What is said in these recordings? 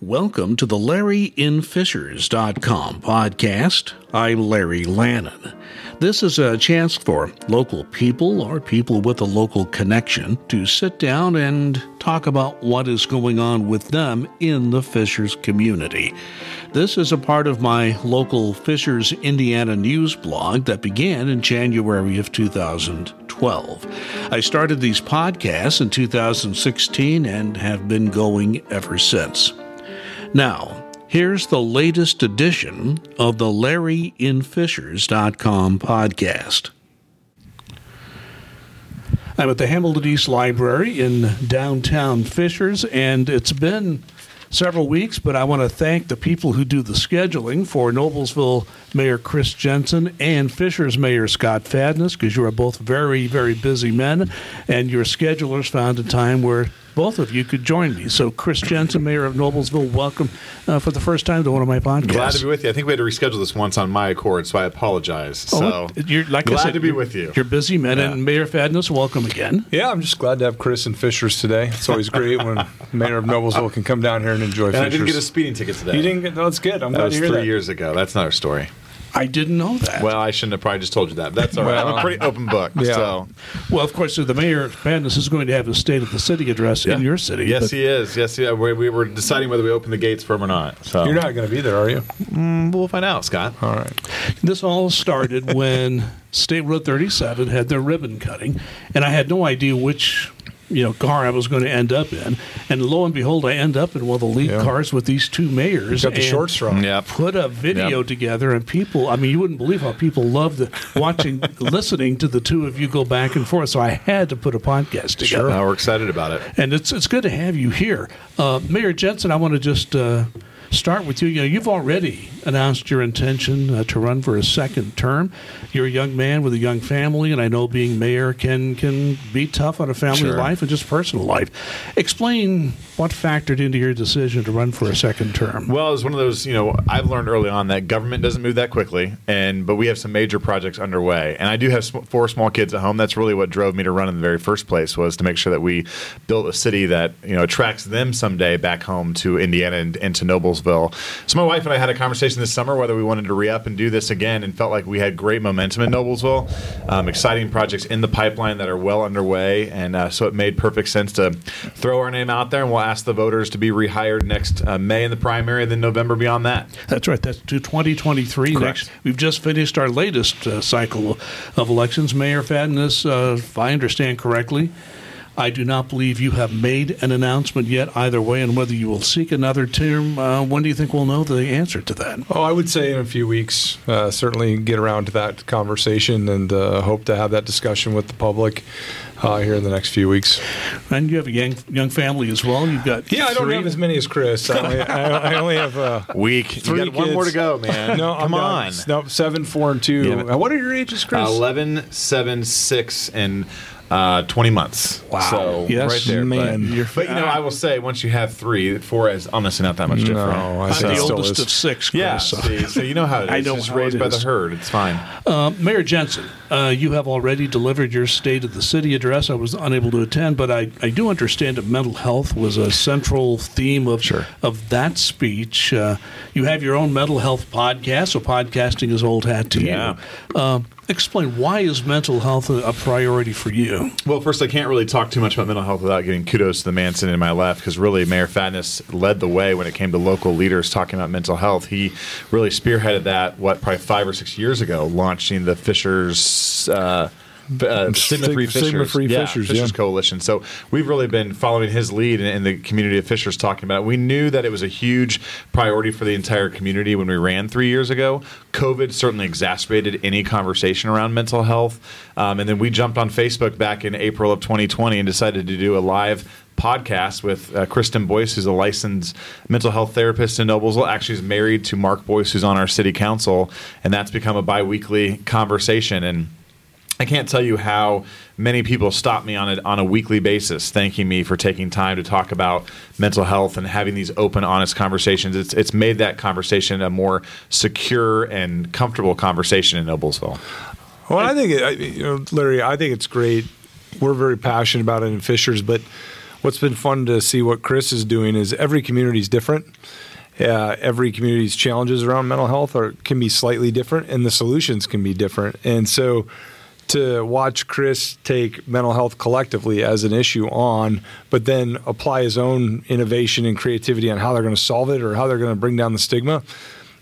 Welcome to the LarryInFishers.com podcast. I'm Larry Lannon. This is a chance for local people or people with a local connection to sit down and talk about what is going on with them in the Fishers community. This is a part of my local Fishers, Indiana news blog that began in January of 2012. I started these podcasts in 2016 and have been going ever since. Now, here's the latest edition of the LarryInFishers.com podcast. I'm at the Hamilton East Library in downtown Fishers, and it's been several weeks, but I want to thank the people who do the scheduling for Noblesville Mayor Chris Jensen and Fishers Mayor Scott Fadness, because you are both very, very busy men, and your schedulers found a time where both of you could join me. So, Chris Jensen, Mayor of Noblesville, welcome uh, for the first time to one of my podcasts. Glad to be with you. I think we had to reschedule this once on my accord, so I apologize. Oh, so, you're, like glad I said, to be with you. You're busy men, yeah. and Mayor Fadness, welcome again. Yeah, I'm just glad to have Chris and Fishers today. It's always great when Mayor of Noblesville can come down here and enjoy. And Fishers. I didn't get a speeding ticket today. You didn't get? That's good. I'm that glad was to hear three that. years ago. That's not another story. I didn't know that. Well, I shouldn't have probably just told you that. That's all right. I'm a pretty open book. Yeah. So. Well, of course, the mayor Fadness is going to have a state of the city address Yeah. in your city. Yes, but- he is. Yes, yeah. We, we were deciding whether we open the gates for him or not. So You're not going to be there, are you? Mm, we'll find out, Scott. All right. This all started when State Road 37 had their ribbon cutting, and I had no idea which you know car I was going to end up in. And lo and behold, I end up in one of the lead Yeah. cars with these two mayors. Got the and short straw. Yeah. Put a video Yep. together, and people—I mean, you wouldn't believe how people loved watching, listening to the two of you go back and forth. So I had to put a podcast together. Uh, we're excited about it. And it's it's good to have you here, uh, Mayor Jensen. I want to just uh, start with you. You know, you've already announced your intention uh, to run for a second term. You're a young man with a young family, and I know being mayor can can be tough on a family Sure. life and just personal life. Explain what factored into your decision to run for a second term. Well, it's one of those, you know, I've learned early on that government doesn't move that quickly, and but we have some major projects underway, and I do have sm- four small kids at home. That's really what drove me to run in the very first place was to make sure that we built a city that you know attracts them someday back home to Indiana and, and to Noblesville. So my wife and I had a conversation this summer whether we wanted to re up and do this again, and felt like we had great momentum in Noblesville, um, exciting projects in the pipeline that are well underway, and uh, so it made perfect sense to throw our name out there, and we'll ask the voters to be rehired next uh, May in the primary, and then November beyond that. That's right. That's to 2023. Correct. Next, we've just finished our latest uh, cycle of, of elections. Mayor Fadness, uh, if I understand correctly, I do not believe you have made an announcement yet either way on whether you will seek another term. Uh, when do you think we'll know the answer to that? Oh, I would say in a few weeks, uh, certainly get around to that conversation and uh, hope to have that discussion with the public uh, here in the next few weeks. And you have a young young family as well. You've got Yeah, I don't have as many as Chris. I only, I, I only have uh, Week. three you got one more to go, man. No, I'm Come down- on. No, seven, four, and two. Yeah, Uh, what are your ages, Chris? Uh, 11, 7, 6, and uh, 20 months. Wow. So Yes, right there. man. But, You're- but, you know, I will say once you have three, four is honestly not that much different. No, I I'm think the oldest of six. Chris, Yeah, so- see, so you know how it is. I know Just how raised it by the herd. It's fine. Uh, Mayor Jensen, uh, you have already delivered your State of the City address. I was unable to attend, but I, I do understand that mental health was a central theme of Sure. of that speech. Uh, you have your own mental health podcast, so podcasting is old hat to Yeah. you. Um, explain why is mental health a, priority for you? Well, first, I can't really talk too much about mental health without giving kudos to the man sitting to my left because really Mayor Fadness led the way when it came to local leaders talking about mental health. He really spearheaded that, what, probably five or six years ago, launching the Fishers. Uh, uh, Stigma Free Fishers, Stigma Free yeah, Fishers, Fishers yeah. Coalition. So we've really been following his lead in, in the community of Fishers, talking about. It. We knew that it was a huge priority for the entire community when we ran three years ago. COVID certainly exacerbated any conversation around mental health, um, and then we jumped on Facebook back in April of 2020 and decided to do a live podcast with uh, Kristen Boice, who's a licensed mental health therapist in Noblesville. Actually, is married to Mark Boice, who's on our city council, and that's become a biweekly conversation. And I can't tell you how many people stop me on a, on a weekly basis thanking me for taking time to talk about mental health and having these open, honest conversations. It's, it's made that conversation a more secure and comfortable conversation in Noblesville. Well, I think, it, you know, Larry, I think it's great. We're very passionate about it in Fishers, but what's been fun to see what Chris is doing is every community is different. Uh, every community's challenges around mental health are can be slightly different, and the solutions can be different. And so, to watch Chris take mental health collectively as an issue on, but then apply his own innovation and creativity on how they're going to solve it or how they're going to bring down the stigma.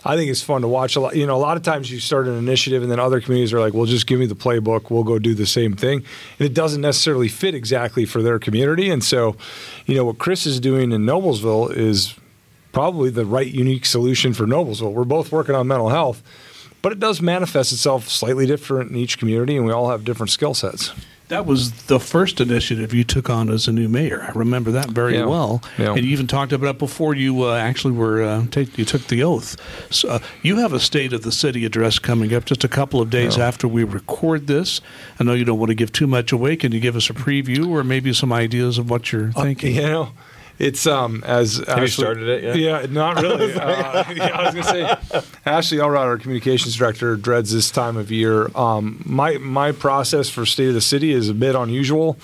I think it's fun to watch. A lot, you know, a lot of times you start an initiative and then other communities are like, "Well, just give me the playbook. We'll go do the same thing," and it doesn't necessarily fit exactly for their community. And so, you know, what Chris is doing in Noblesville is probably the right unique solution for Noblesville. We're both working on mental health, but it does manifest itself slightly different in each community, and we all have different skill sets. That was the first initiative you took on as a new mayor. I remember that very Yeah. well. Yeah. And you even talked about it before you uh, actually were uh, take, you took the oath. So uh, you have a state of the city address coming up just a couple of days Yeah. after we record this. I know you don't want to give too much away. Can you give us a preview or maybe some ideas of what you're thinking? You know, it's um as Have you started it yet? Yeah, not really. uh, yeah, I was gonna say, Ashley Elrod, our communications director, dreads this time of year. Um, my my process for State of the City is a bit unusual.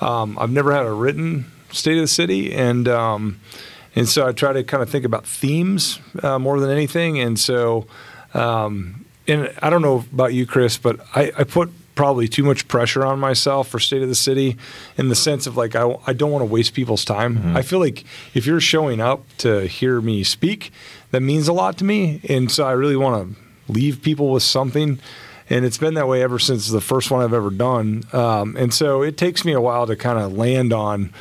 Um, I've never had a written State of the City, and um, and so I try to kind of think about themes uh, more than anything. And so, um, and I don't know about you, Chris, but I, I put probably too much pressure on myself for state of the city in the sense of like I, I don't want to waste people's time. I feel like if you're showing up to hear me speak, that means a lot to me, and so I really want to leave people with something. And it's been that way ever since the first one I've ever done. Um, and so it takes me a while to kind of land on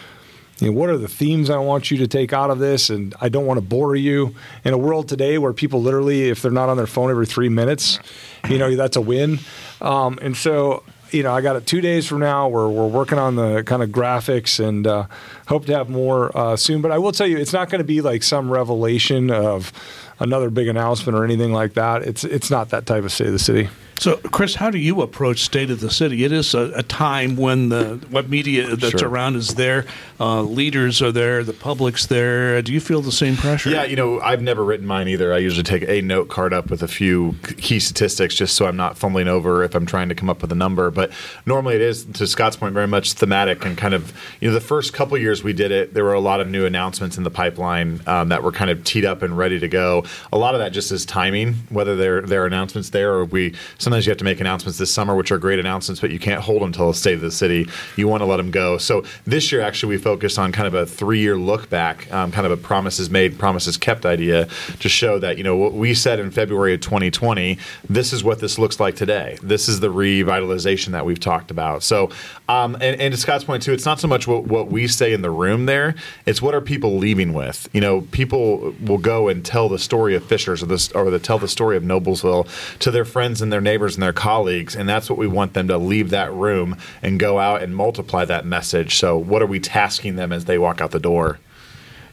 you know, what are the themes I want you to take out of this? And I don't want to bore you. In a world today where people literally, if they're not on their phone every three minutes, you know, that's a win. Um, and so, you know, I got it two days from now. We're, we're working on the kind of graphics and uh, hope to have more uh, soon. But I will tell you, it's not going to be like some revelation of another big announcement or anything like that. It's it's not that type of state of the city. So, Chris, how do you approach state of the city? It is a, a time when the what media that's Sure. around is there, uh, leaders are there, the public's there. Do you feel the same pressure? Yeah, you know, I've never written mine either. I usually take a note card up with a few key statistics just so I'm not fumbling over if I'm trying to come up with a number. But normally it is, to Scott's point, very much thematic and kind of, you know, the first couple years we did it, there were a lot of new announcements in the pipeline um, that were kind of teed up and ready to go. A lot of that just is timing, whether there there are announcements there or we sometimes you have to make announcements this summer, which are great announcements, but you can't hold them until the state of the city. You want to let them go. So this year, actually, we focused on kind of a three year look back, um, kind of a promises made, promises kept idea to show that, you know, what we said in February of 2020, this is what this looks like today. This is the revitalization that we've talked about. So, um, and, and to Scott's point, too, it's not so much what, what we say in the room there, it's what are people leaving with. You know, people will go and tell the story of Fishers or, this, or the, tell the story of Noblesville to their friends and their neighbors and their colleagues, and that's what we want them to leave that room and go out and multiply that message. So, what are we tasking them as they walk out the door?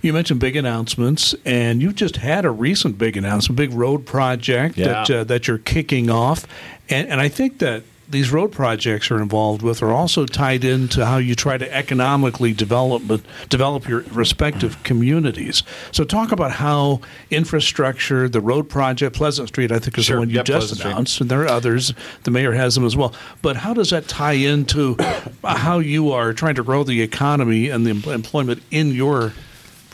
You mentioned big announcements, and you just had a recent big announcement, big road project that uh, that you're kicking off, and, and I think that these road projects are involved with are also tied into how you try to economically develop develop your respective communities. So talk about how infrastructure, the road project, Pleasant Street, I think is Sure. the one you Yep, just Pleasant Street. announced, and there are others. The mayor has them as well. But how does that tie into how you are trying to grow the economy and the employment in your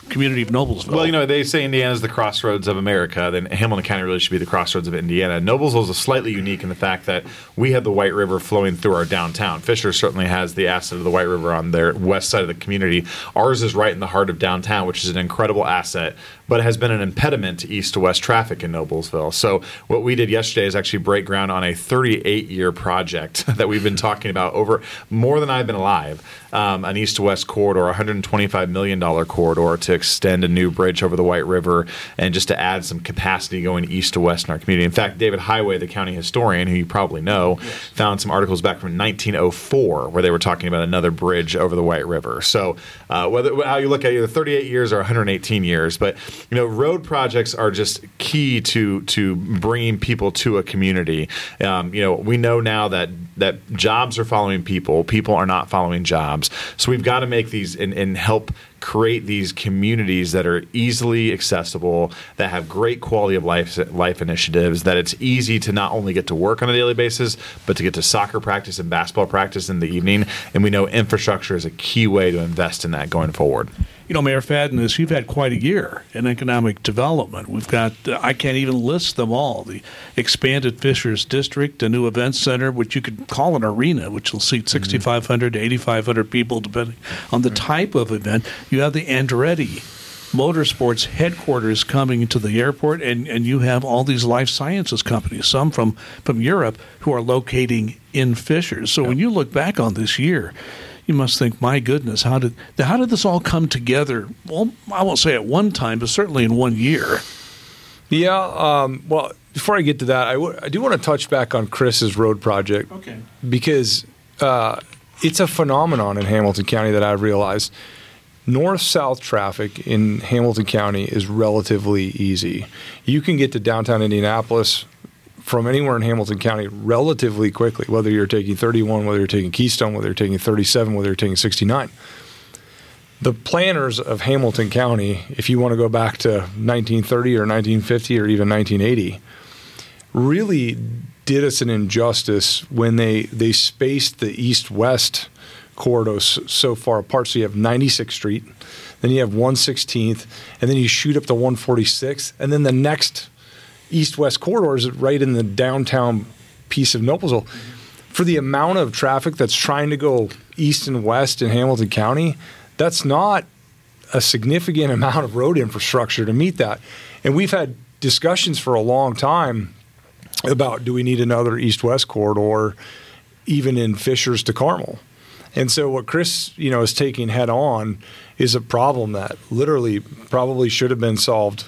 community of Noblesville? Well, you know, they say Indiana is the crossroads of America. Then Hamilton County really should be the crossroads of Indiana. Noblesville is slightly unique in the fact that we have the White River flowing through our downtown. Fisher certainly has the asset of the White River on their west side of the community. Ours is right in the heart of downtown, which is an incredible asset, but has been an impediment to east to west traffic in Noblesville. So what we did yesterday is actually break ground on a 38 year project that we've been talking about over more than I've been alive. Um, an east to west corridor, $125 million corridor to extend a new bridge over the White River and just to add some capacity going east to west in our community. In fact, David Heighway, the county historian, who you probably know, found some articles back from 1904 where they were talking about another bridge over the White River. So, uh, whether how you look at it, either 38 years or 118 years, but you know, road projects are just key to to bringing people to a community. Um, you know, we know now that that jobs are following people, people are not following jobs. So we've got to make these and, and help create these communities that are easily accessible, that have great quality of life life initiatives, that it's easy to not only get to work on a daily basis, but to get to soccer practice and basketball practice in the evening. And we know infrastructure is a key way to invest in that going forward. You know, Mayor Fadden, is you've had quite a year in economic development. We've got, uh, I can't even list them all. The expanded Fishers District, a new event center, which you could call an arena, which will seat 6,500 to 8,500 people, depending on the type of event. You have the Andretti Motorsports headquarters coming to the airport, and, and you have all these life sciences companies, some from, from Europe, who are locating in Fishers. So when you look back on this year, you must think, my goodness, how did how did this all come together? Well, I won't say at one time, but certainly in one year. Yeah. Um, well, before I get to that, I, w- I do want to touch back on Chris's road project. Okay. Because uh, it's a phenomenon in Hamilton County that I've realized. North south traffic in Hamilton County is relatively easy. You can get to downtown Indianapolis from anywhere in Hamilton County relatively quickly, whether you're taking 31, whether you're taking Keystone, whether you're taking 37, whether you're taking 69. The planners of Hamilton County, if you want to go back to 1930 or 1950 or even 1980, really did us an injustice when they, they spaced the east west corridors so far apart. So you have 96th Street, then you have 116th, and then you shoot up to 146th, and then the next east west corridors right in the downtown piece of Noblesville. For the amount of traffic that's trying to go east and west in Hamilton County, that's not a significant amount of road infrastructure to meet that. And we've had discussions for a long time about do we need another east west corridor even in Fishers to Carmel. And so what Chris, you know, is taking head on is a problem that literally probably should have been solved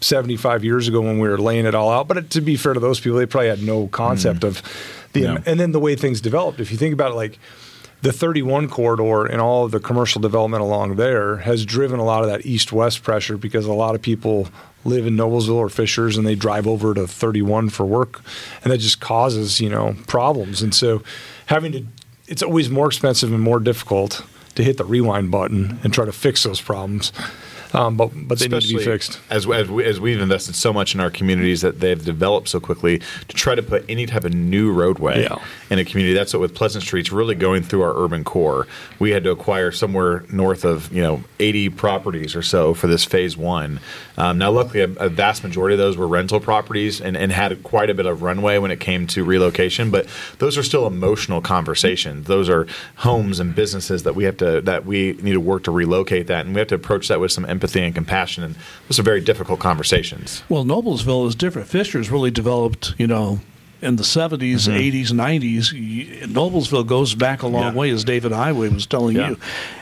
75 years ago when we were laying it all out. But to be fair to those people, they probably had no concept mm. of the yeah. and then the way things developed. If you think about it, like the 31 corridor and all of the commercial development along there has driven a lot of that east-west pressure because a lot of people live in Noblesville or Fishers and they drive over to 31 for work, and that just causes you know problems. And so having to, it's always more expensive and more difficult to hit the rewind button and try to fix those problems. Um, but but they Especially need to be fixed. As as, we, as we've invested so much in our communities that they've developed so quickly to try to put any type of new roadway yeah. in a community. That's what with Pleasant Street's really going through our urban core. We had to acquire somewhere north of you know 80 properties or so for this phase one. Um, now, luckily, a, a, vast majority of those were rental properties and, and had quite a bit of runway when it came to relocation. But those are still emotional conversations. Those are homes and businesses that we have to that we need to work to relocate that, and we have to approach that with some empathy and compassion. And those are very difficult conversations. Well, Noblesville is different. Fishers really developed, you know, in the 70s, mm-hmm. 80s, 90s. Noblesville goes back a long yeah. way, as David Heighway was telling yeah. you.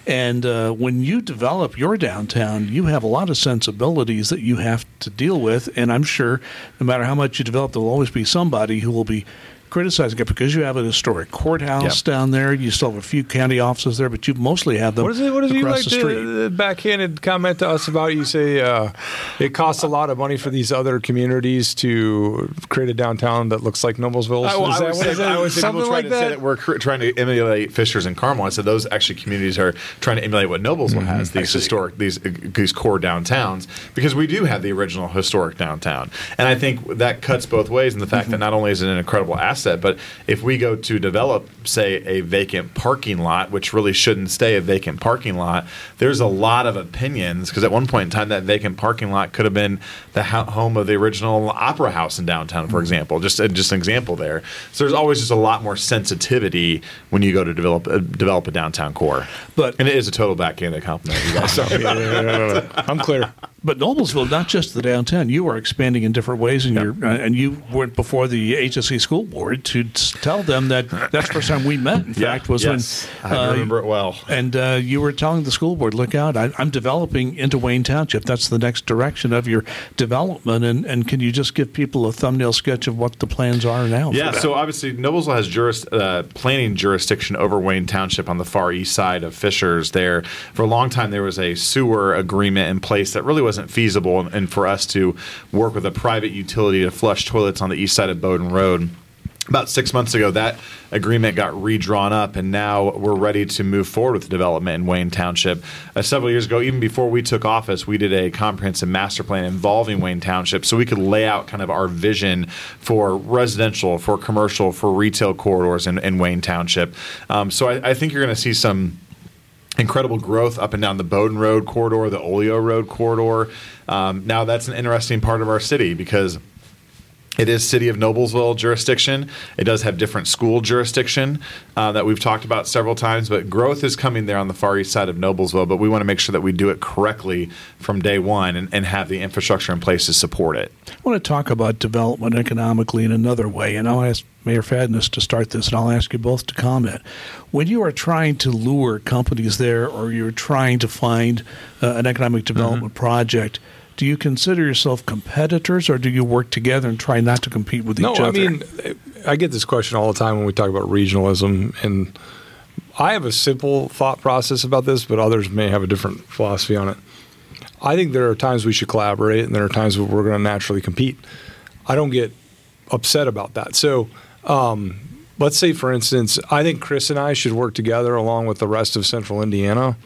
And uh, when you develop your downtown, you have a lot of sensibilities that you have to deal with. And I'm sure no matter how much you develop, there will always be somebody who will be criticizing it because you have a historic courthouse yep. down there. You still have a few county offices there, but you mostly have them. What is it? What is you like to backhanded comment to us about? You say uh, it costs a lot of money for these other communities to create a downtown that looks like Noblesville. I, I, would say, I would say something like that. that. we're trying to emulate Fishers and Carmel. I said those actually communities are trying to emulate what Noblesville mm-hmm. has. These historic, these these core downtowns, because we do have the original historic downtown, and I think that cuts both ways. In the fact mm-hmm. that not only is it an incredible asset asset. But if we go to develop, say, a vacant parking lot, which really shouldn't stay a vacant parking lot, there's a lot of opinions because at one point in time, that vacant parking lot could have been the home of the original opera house in downtown, for mm-hmm. example. Just uh, just an example there. So there's always just a lot more sensitivity when you go to develop uh, develop a downtown core. But and it is a total backhanded compliment. You guys. I'm clear. But Noblesville, not just the downtown, you are expanding in different ways, and you uh, and you went before the HSE school board to tell them that that's the first time we met. In yeah, fact, was yes, when I uh, remember it well. And uh, you were telling the school board, "Look out! I, am developing into Wayne Township. That's the next direction of your development." And and can you just give people a thumbnail sketch of what the plans are now? Yeah. So obviously, Noblesville has juris, uh, planning jurisdiction over Wayne Township on the far east side of Fishers. There, for a long time, there was a sewer agreement in place that really wasn't feasible, and, and for us to work with a private utility to flush toilets on the east side of Boden Road about six months ago, that agreement got redrawn up, and now we're ready to move forward with development in Wayne Township. Uh, several years ago, even before we took office, we did a comprehensive master plan involving Wayne Township so we could lay out kind of our vision for residential, for commercial, for retail corridors in, in Wayne Township. Um, so I, I think you're going to see some incredible growth up and down the Boden Road corridor, the Olio Road corridor. Um, now, that's an interesting part of our city because it is City of Noblesville jurisdiction. It does have different school jurisdiction uh, that we've talked about several times, but growth is coming there on the far east side of Noblesville. But we want to make sure that we do it correctly from day one and, and have the infrastructure in place to support it. I want to talk about development economically in another way, and I'll ask Mayor Fadness to start this, and I'll ask you both to comment. When you are trying to lure companies there, or you're trying to find uh, an economic development mm-hmm. project, do you consider yourself competitors or do you work together and try not to compete with no, each other? No, I mean, I get this question all the time when we talk about regionalism, and I have a simple thought process about this, but others may have a different philosophy on it. I think there are times we should collaborate, and there are times where we're going to naturally compete. I don't get upset about that. So, um, let's say, for instance, I think Chris and I should work together along with the rest of Central Indiana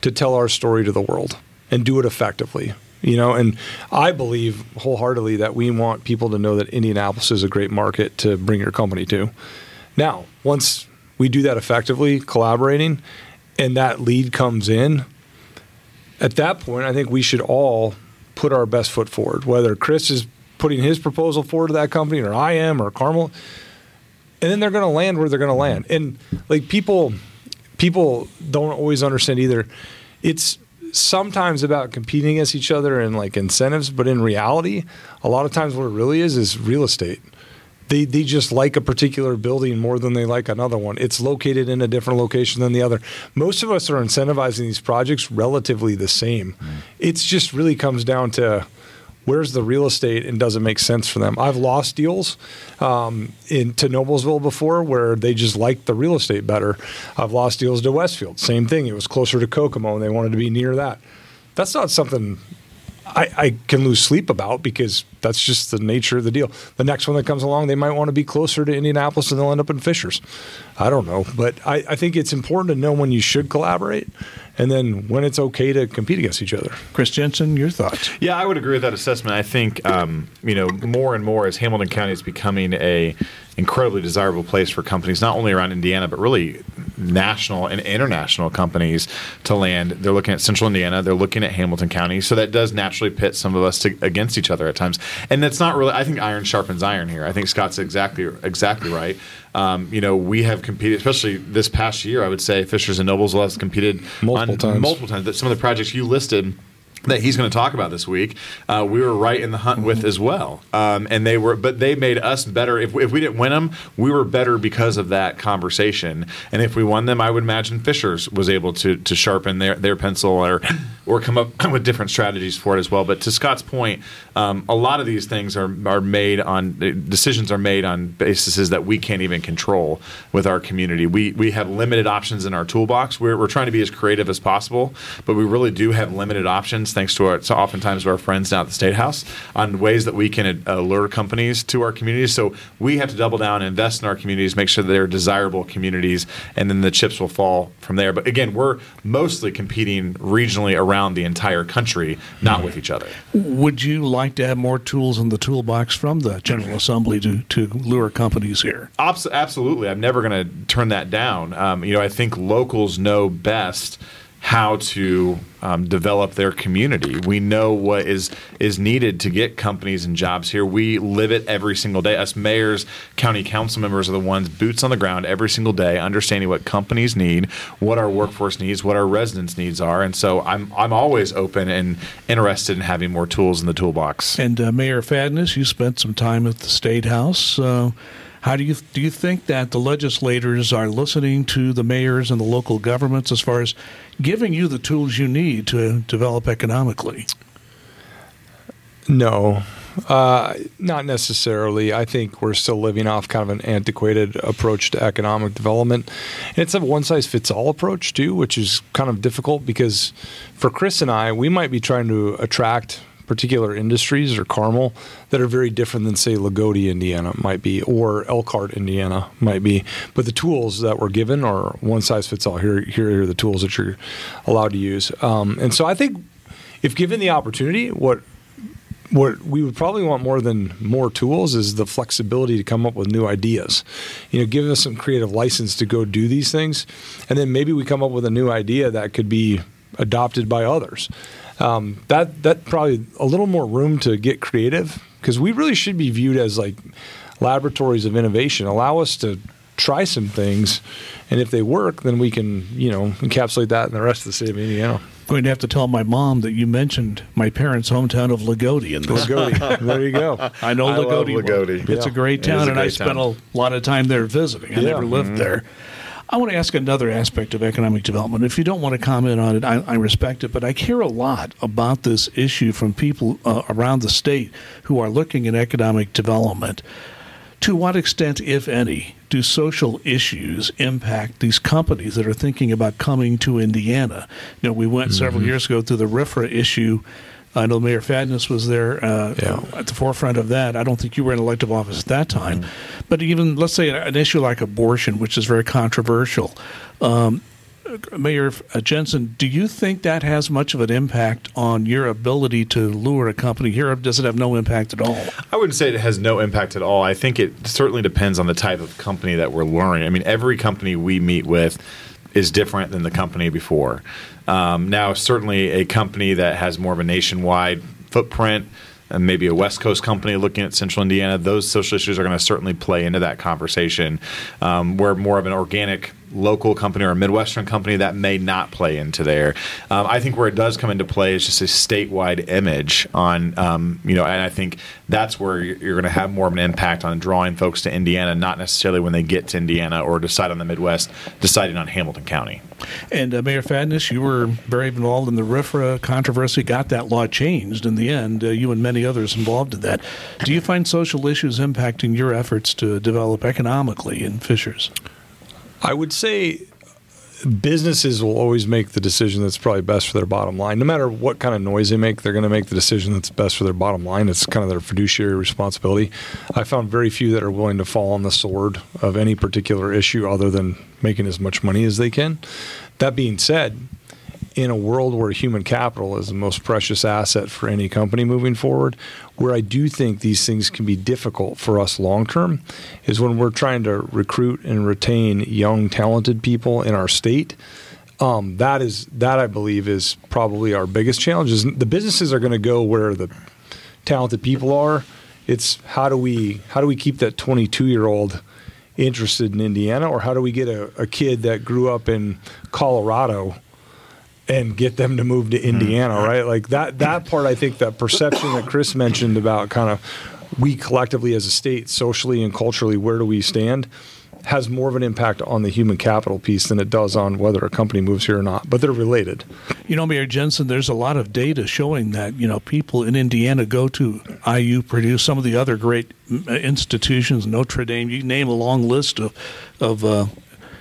to tell our story to the world and do it effectively you know and i believe wholeheartedly that we want people to know that indianapolis is a great market to bring your company to. Now once we do that effectively collaborating and that lead comes in at that point i think we should all put our best foot forward. Whether chris is putting his proposal forward to that company or i am or carmel and then they're going to land where they're going to land. And like people people don't always understand either. It's sometimes about competing against each other and like incentives, but in reality, a lot of times what it really is is real estate. They, they just like a particular building more than they like another one. It's located in a different location than the other. Most of us are incentivizing these projects relatively the same. Mm. It just really comes down to where's the real estate and does it make sense for them? I've lost deals um, in to Noblesville before where they just liked the real estate better. I've lost deals to Westfield. Same thing. It was closer to Kokomo and they wanted to be near that. That's not something I, I, can lose sleep about because that's just the nature of the deal. The next one that comes along, they might want to be closer to Indianapolis and they'll end up in Fishers. I don't know. But I, I think it's important to know when you should collaborate and then when it's okay to compete against each other. Chris Jensen, your thoughts? Yeah, I would agree with that assessment. I think um, you know more and more as Hamilton County is becoming a incredibly desirable place for companies, not only around Indiana but really national and international companies to land. They're looking at Central Indiana. They're looking at Hamilton County. So that does naturally pit some of us to, against each other at times. And that's not really. I think iron sharpens iron here. I think Scott's exactly exactly right. Um, you know, we have competed, especially this past year. I would say Fishers and Nobles has competed multiple times. Multiple times. That some of the projects you listed that he's going to talk about this week, uh, we were right in the hunt with as well. Um, and they were, but they made us better. If, if we didn't win them, we were better because of that conversation. And if we won them, I would imagine Fishers was able to to sharpen their, their pencil or or come up with different strategies for it as well. But to Scott's point, um, a lot of these things are are made on decisions are made on bases that we can't even control with our community. We we have limited options in our toolbox. We're, we're trying to be as creative as possible, but we really do have limited options thanks to our, so oftentimes to our friends down at the State House on ways that we can allure companies to our communities. So we have to double down and invest in our communities, make sure they're desirable communities, and then the chips will fall from there. But again, we're mostly competing regionally around the entire country, not with each other. Would you like to have more tools in the toolbox from the General Assembly to, to lure companies here? Absolutely. I'm never going to turn that down. Um, you know, I think locals know best how to um, develop their community. We know what is is needed to get companies and jobs here. We live it every single day. Us mayors, county council members are the ones boots on the ground every single day, understanding what companies need, what our workforce needs, what our residents' needs are. And so I'm I'm always open and interested in having more tools in the toolbox. And uh, Mayor Fadness, you spent some time at the State House. Uh, how do you do you think that the legislators are listening to the mayors and the local governments as far as giving you the tools you need to develop economically? No, uh, not necessarily. I think we're still living off kind of an antiquated approach to economic development. And it's a one size fits all approach, too, which is kind of difficult because for Chris and I, we might be trying to attract particular industries or Carmel that are very different than say Lagodi, Indiana might be, or Elkhart, Indiana might be. But the tools that we're given are one size fits all. Here, here are the tools that you're allowed to use. Um, and so I think if given the opportunity, what what we would probably want more than more tools is the flexibility to come up with new ideas. You know, give us some creative license to go do these things, and then maybe we come up with a new idea that could be adopted by others. Um, that that probably a little more room to get creative because we really should be viewed as like laboratories of innovation. Allow us to try some things, and if they work, then we can you know encapsulate that in the rest of the state of Indiana going to have to tell my mom that you mentioned my parents' hometown of Lagodi. In this. Lagodi. there you go. I know I Lagodi. Lagodi. It's yeah. a great town, a and I spent a lot of time there visiting. I yeah. never lived mm-hmm. there. I want to ask another aspect of economic development. If you don't want to comment on it, I, I respect it, but I care a lot about this issue from people uh, around the state who are looking at economic development. To what extent, if any, do social issues impact these companies that are thinking about coming to Indiana? You know, we went mm-hmm. several years ago through the RFRA issue. I know Mayor Fadness was there uh, yeah. at the forefront of that. I don't think you were in elective office at that time. Mm-hmm. But even, let's say, an issue like abortion, which is very controversial, um, Mayor Jensen, do you think that has much of an impact on your ability to lure a company here, or does it have no impact at all? I wouldn't say it has no impact at all. I think it certainly depends on the type of company that we're luring. I mean, every company we meet with is different than the company before. Um, now, certainly a company that has more of a nationwide footprint – and maybe a West Coast company looking at Central Indiana, those social issues are going to certainly play into that conversation. Um, where more of an organic local company or a Midwestern company that may not play into there. Um, I think where it does come into play is just a statewide image on, um, you know, and I think that's where you're going to have more of an impact on drawing folks to Indiana, not necessarily when they get to Indiana or decide on the Midwest, deciding on Hamilton County. And uh, Mayor Fadness, you were very involved in the RFRA controversy, got that law changed in the end, uh, you and many others involved in that. Do you find social issues impacting your efforts to develop economically in Fishers? I would say businesses will always make the decision that's probably best for their bottom line. No matter what kind of noise they make, they're going to make the decision that's best for their bottom line. It's kind of their fiduciary responsibility. I found very few that are willing to fall on the sword of any particular issue other than making as much money as they can. That being said, in a world where human capital is the most precious asset for any company moving forward, where I do think these things can be difficult for us long term is when we're trying to recruit and retain young, talented people in our state. Um, that is that I believe is probably our biggest challenge. Is the businesses are going to go where the talented people are. It's how do we how do we keep that 22 year old interested in Indiana, or how do we get a, a kid that grew up in Colorado and get them to move to Indiana, mm-hmm. right? Like that that part I think that perception that Chris mentioned about kind of we collectively as a state, socially and culturally, where do we stand? has more of an impact on the human capital piece than it does on whether a company moves here or not, but they're related. You know, Mayor Jensen, there's a lot of data showing that, you know, people in Indiana go to IU, Purdue, some of the other great institutions, Notre Dame, you name a long list of, of uh,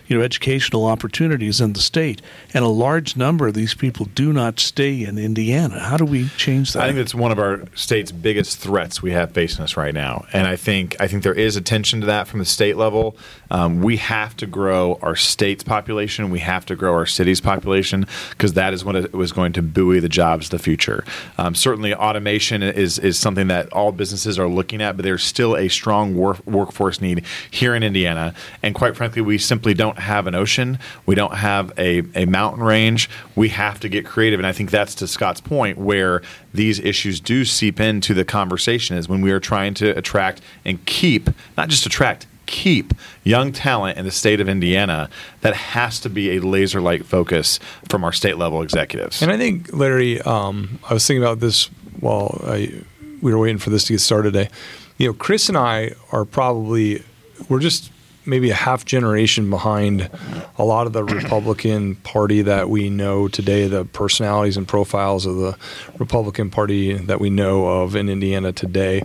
you know educational opportunities in the state, and a large number of these people do not stay in Indiana. How do we change that? I think it's one of our state's biggest threats we have facing us right now, and I think I think there is attention to that from the state level. Um, we have to grow our state's population. We have to grow our city's population because that is what was going to buoy the jobs of the future. Um, certainly, automation is is something that all businesses are looking at, but there's still a strong work, workforce need here in Indiana, and quite frankly, we simply don't don't have an ocean, we don't have a, a mountain range. We have to get creative. And I think that's to Scott's point where these issues do seep into the conversation is when we are trying to attract and keep, not just attract, keep young talent in the state of Indiana, that has to be a laser like focus from our state level executives. And I think, Larry, um, I was thinking about this while I, we were waiting for this to get started today. You know, Chris and I are probably, we're just maybe a half generation behind a lot of the Republican Party that we know today, the personalities and profiles of the Republican Party that we know of in Indiana today.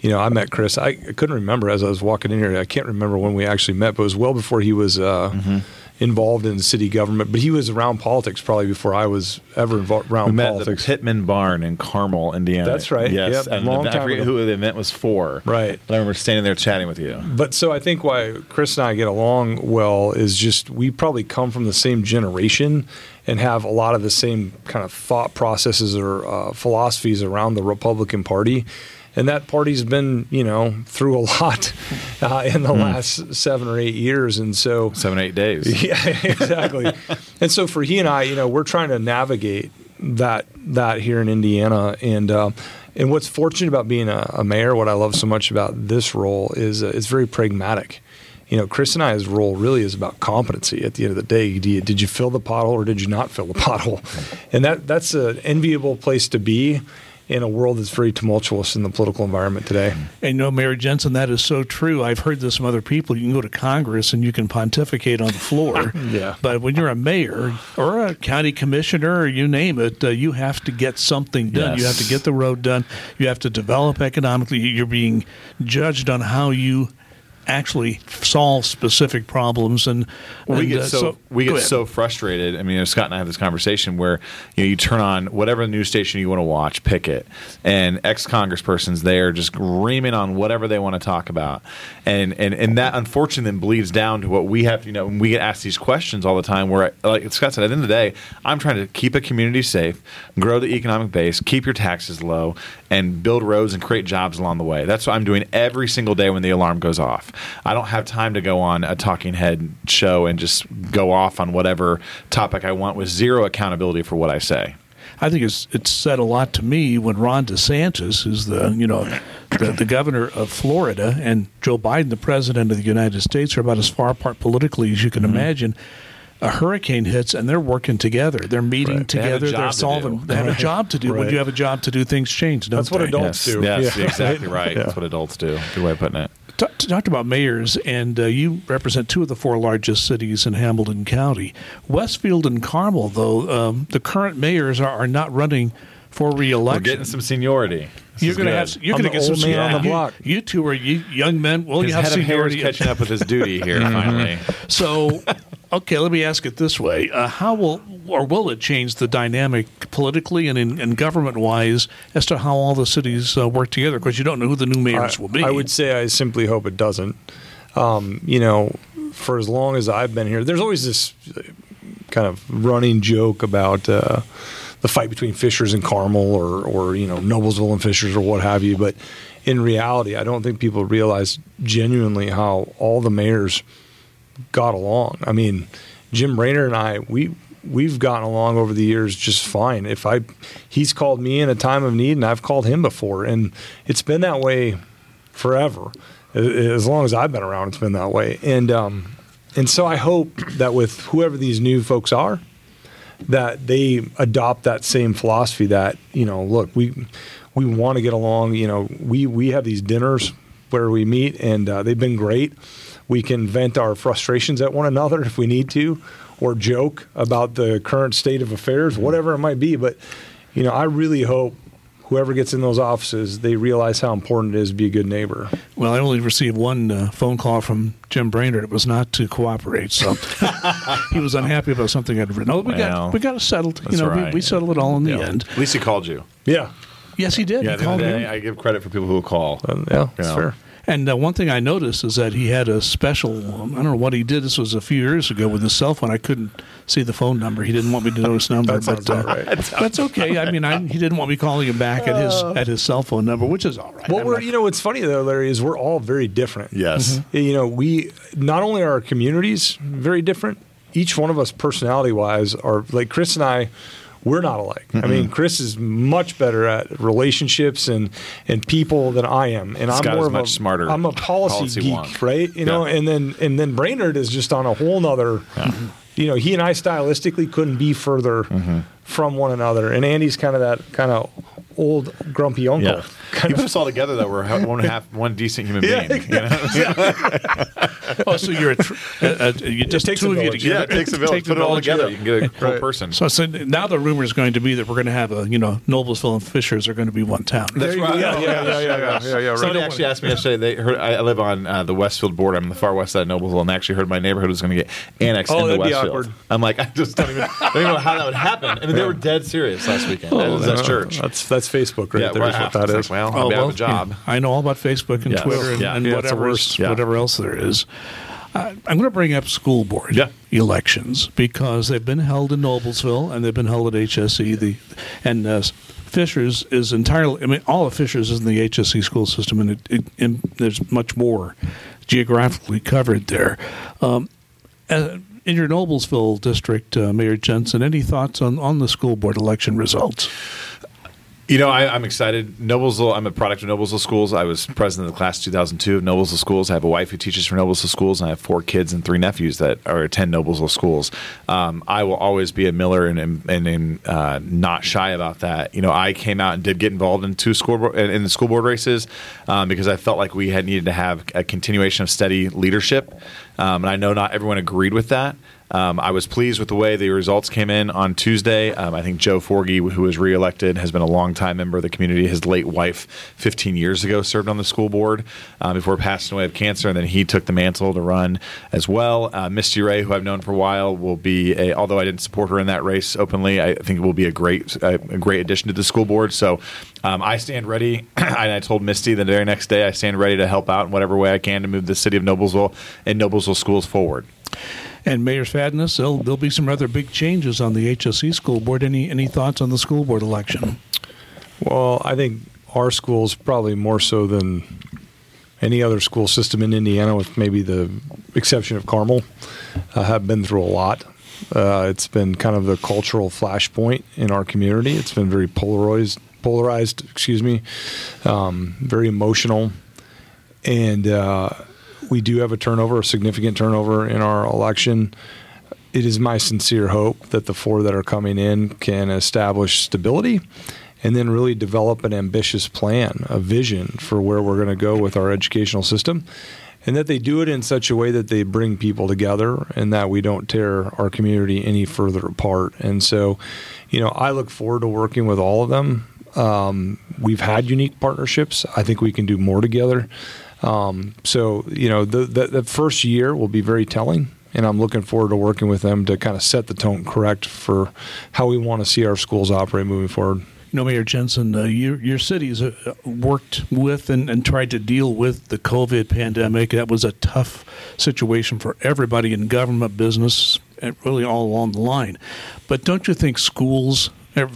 You know, I met Chris. I, couldn't remember as I was walking in here. I can't remember when we actually met, but it was well before he was uh, mm-hmm. Involved in city government. But he was around politics probably before I was ever involved We around met at the politics. Pittman Barn in Carmel, Indiana. That's right. Yes, Yep. and Long the, I time forget ago. who the event was for. Right. But I remember standing there chatting with you. But so I think why Chris and I get along well is just we probably come from the same generation and have a lot of the same kind of thought processes or uh, philosophies around the Republican Party. And that party's been, you know, through a lot uh, in the last seven or eight years. And so Seven, eight days. yeah, exactly. and so for he and I, you know, we're trying to navigate that that here in Indiana, and uh, and what's fortunate about being a, a mayor, what I love so much about this role is uh, it's very pragmatic. You know, Chris and I's role really is about competency. At the end of the day, you, did you fill the pothole or did you not fill the pothole? And that that's an enviable place to be in a world that's very tumultuous in the political environment today. And you know, Mayor Jensen, that is so true. I've heard this from other people. You can go to Congress and you can pontificate on the floor. Yeah. But when you're a mayor or a county commissioner or you name it, uh, you have to get something done. You have to get the road done. You have to develop economically. You're being judged on how you actually solve specific problems. And, Well, we and, get uh, so, we get so frustrated. I mean, Scott and I have this conversation where you know you turn on whatever news station you want to watch, pick it, and ex Congresspersons there just screaming on whatever they want to talk about, and and and that unfortunately then bleeds down to what we have. You know, when we get asked these questions all the time. Where, like Scott said, at the end of the day, I'm trying to keep a community safe, grow the economic base, keep your taxes low, and build roads and create jobs along the way. That's what I'm doing every single day when the alarm goes off. I don't have time to go on a talking head show and just go off on whatever topic I want with zero accountability for what I say. I think it's it's said a lot to me when Ron DeSantis, who's the you know the, the governor of Florida, and Joe Biden, the president of the United States, are about as far apart politically as you can mm-hmm. imagine. A hurricane hits and they're working together. They're meeting Right. They have a together. job They're solving. do. They have a job to do. When you have a job to do, things change. Don't That's what they? adults yes, do. yes, Yeah. exactly right. Yeah. That's what adults do. Good way of putting it. T- t- talked about mayors, and uh, you represent two of the four largest cities in Hamilton County. Westfield and Carmel, though, um, the current mayors are, are not running for reelection. We're getting some seniority. This You're going to good. have you're I'm going to get some old man on the block. You, two are you, young men. Well, His you have head of hair is seniority. catching up with his duty here. Finally, So, okay, let me ask it this way: uh, How will or will it change the dynamic politically and in, and government wise as to how all the cities uh, work together? Because you don't know who the new mayors I, will be. I would say I simply hope it doesn't. Um, you know, for as long as I've been here, there's always this uh, kind of running joke about uh, the fight between Fishers and Carmel, or or you know Noblesville and Fishers, or what have you. But in reality, I don't think people realize genuinely how all the mayors got along. I mean, Jim Brainard and I, we we've gotten along over the years just fine. If I, he's called me in a time of need, and I've called him before, and it's been that way forever. As long as I've been around, it's been that way. And um, and so I hope that with whoever these new folks are, that they adopt that same philosophy. That you know, look, we we want to get along. You know, we we have these dinners where we meet, and uh, they've been great. We can vent our frustrations at one another if we need to, or joke about the current state of affairs, whatever it might be. But you know, I really hope whoever gets in those offices, they realize how important it is to be a good neighbor. Well, I only received one uh, phone call from Jim Brainard. It was not to cooperate, so he was unhappy about something I'd written. Oh, we Well, got we got it settled. You know, we, right. we settled it all in the Yeah. end. At least he called you. Yeah, Yes, he did. Yeah, he at the end called me. I give credit for people who call. Um, yeah, that's know. fair. And uh, one thing I noticed is that he had a special. I don't know what he did. This was a few years ago with his cell phone. I couldn't see the phone number. He didn't want me to know his number, That but sounds uh, all right. that's okay. I mean, I, he didn't want me calling him back at his at his cell phone number, which is all right. Well, I'm we're not- you know what's funny though, Larry, is we're all very different. Yes. You know, we not only are our communities very different, each one of us personality wise are like Chris and I. We're not alike. I mean, Chris is much better at relationships and and people than I am, and Scott I'm more of much a, smarter I'm a policy, policy geek, wonk. right? You know, Yeah. and then and then Brainard is just on a whole nother. You know, he and I stylistically couldn't be further Mm-hmm. from one another, and Andy's kind of that kind of old grumpy uncle. Yeah. You put us all together though, we're one half one decent human Yeah, being. You know? Oh, so you're a tr- you just two of you together. yeah, it takes a village. Take Put it all together. You can get a whole Right. person. So, so now the rumor is going to be that we're going to have a, you know, Noblesville and Fishers are going to be one town. You go. Yeah, yeah, yeah, yeah, yeah, yeah, right. Somebody actually asked me yesterday. They heard I live on uh, the Westfield border. I'm the far west side of Noblesville, and they actually heard my neighborhood was going to get annexed Oh, into Westfield. I'm like, I just don't even, don't even know how that would happen. I mean, they were dead serious last weekend. that was Uh, church. That's that's Facebook right what that is. Like, Oh, I'll be out of a job. yeah. I know all about Facebook and Yes. Twitter and, Yeah. and Yeah, whatever. Yeah. whatever else there is. Uh, I'm going to bring up school board Yeah. elections because they've been held in Noblesville and they've been held at HSE. The and uh, Fishers is entirely. I mean, all of Fishers is in the HSE school system, and, it, it, and there's much more geographically covered there. Um, uh, in your Noblesville district, uh, Mayor Jensen, any thoughts on, on the school board election results? You know, I, I'm excited. Noblesville, I'm a product of Noblesville Schools. I was president of the class 2002 of Noblesville Schools. I have a wife who teaches for Noblesville Schools, and I have four kids and three nephews that are attend Noblesville Schools. Um, I will always be a Miller and, and, and, uh, not shy about that. You know, I came out and did get involved in two school in the school board races um, because I felt like we had needed to have a continuation of steady leadership. Um, and I know not everyone agreed with that. Um, I was pleased with the way the results came in on Tuesday. Um, I think Joe Forgy, who was reelected, has been a longtime member of the community. His late wife, 15 years ago, served on the school board uh, before passing away of cancer, and then he took the mantle to run as well. Uh, Misty Ray, who I've known for a while, will be a. Although I didn't support her in that race openly, I think will be a great, a great addition to the school board. So um, I stand ready. and I told Misty the very next day, I stand ready to help out in whatever way I can to move the city of Noblesville and Noblesville schools forward. And Mayor Fadness, there'll, there'll be some rather big changes on the HSE school board. Any any thoughts on the school board election? Well, I think our schools probably more so than any other school system in Indiana, with maybe the exception of Carmel, uh, have been through a lot. Uh, it's been kind of the cultural flashpoint in our community. It's been very polarized, polarized. Excuse me, um, very emotional, and uh, we do have a turnover, a significant turnover in our election. It is my sincere hope that the four that are coming in can establish stability and then really develop an ambitious plan, a vision for where we're going to go with our educational system. And that they do it in such a way that they bring people together and that we don't tear our community any further apart. And so, you know, I look forward to working with all of them. Um, we've had unique partnerships. I think we can do more together. Um, so, you know, the, the, the first year will be very telling and I'm looking forward to working with them to kind of set the tone correct for how we want to see our schools operate moving forward. You know, Mayor Jensen, uh, your your city's uh, worked with and, and tried to deal with the COVID pandemic. That was a tough situation for everybody in government, business, and really all along the line. But don't you think schools,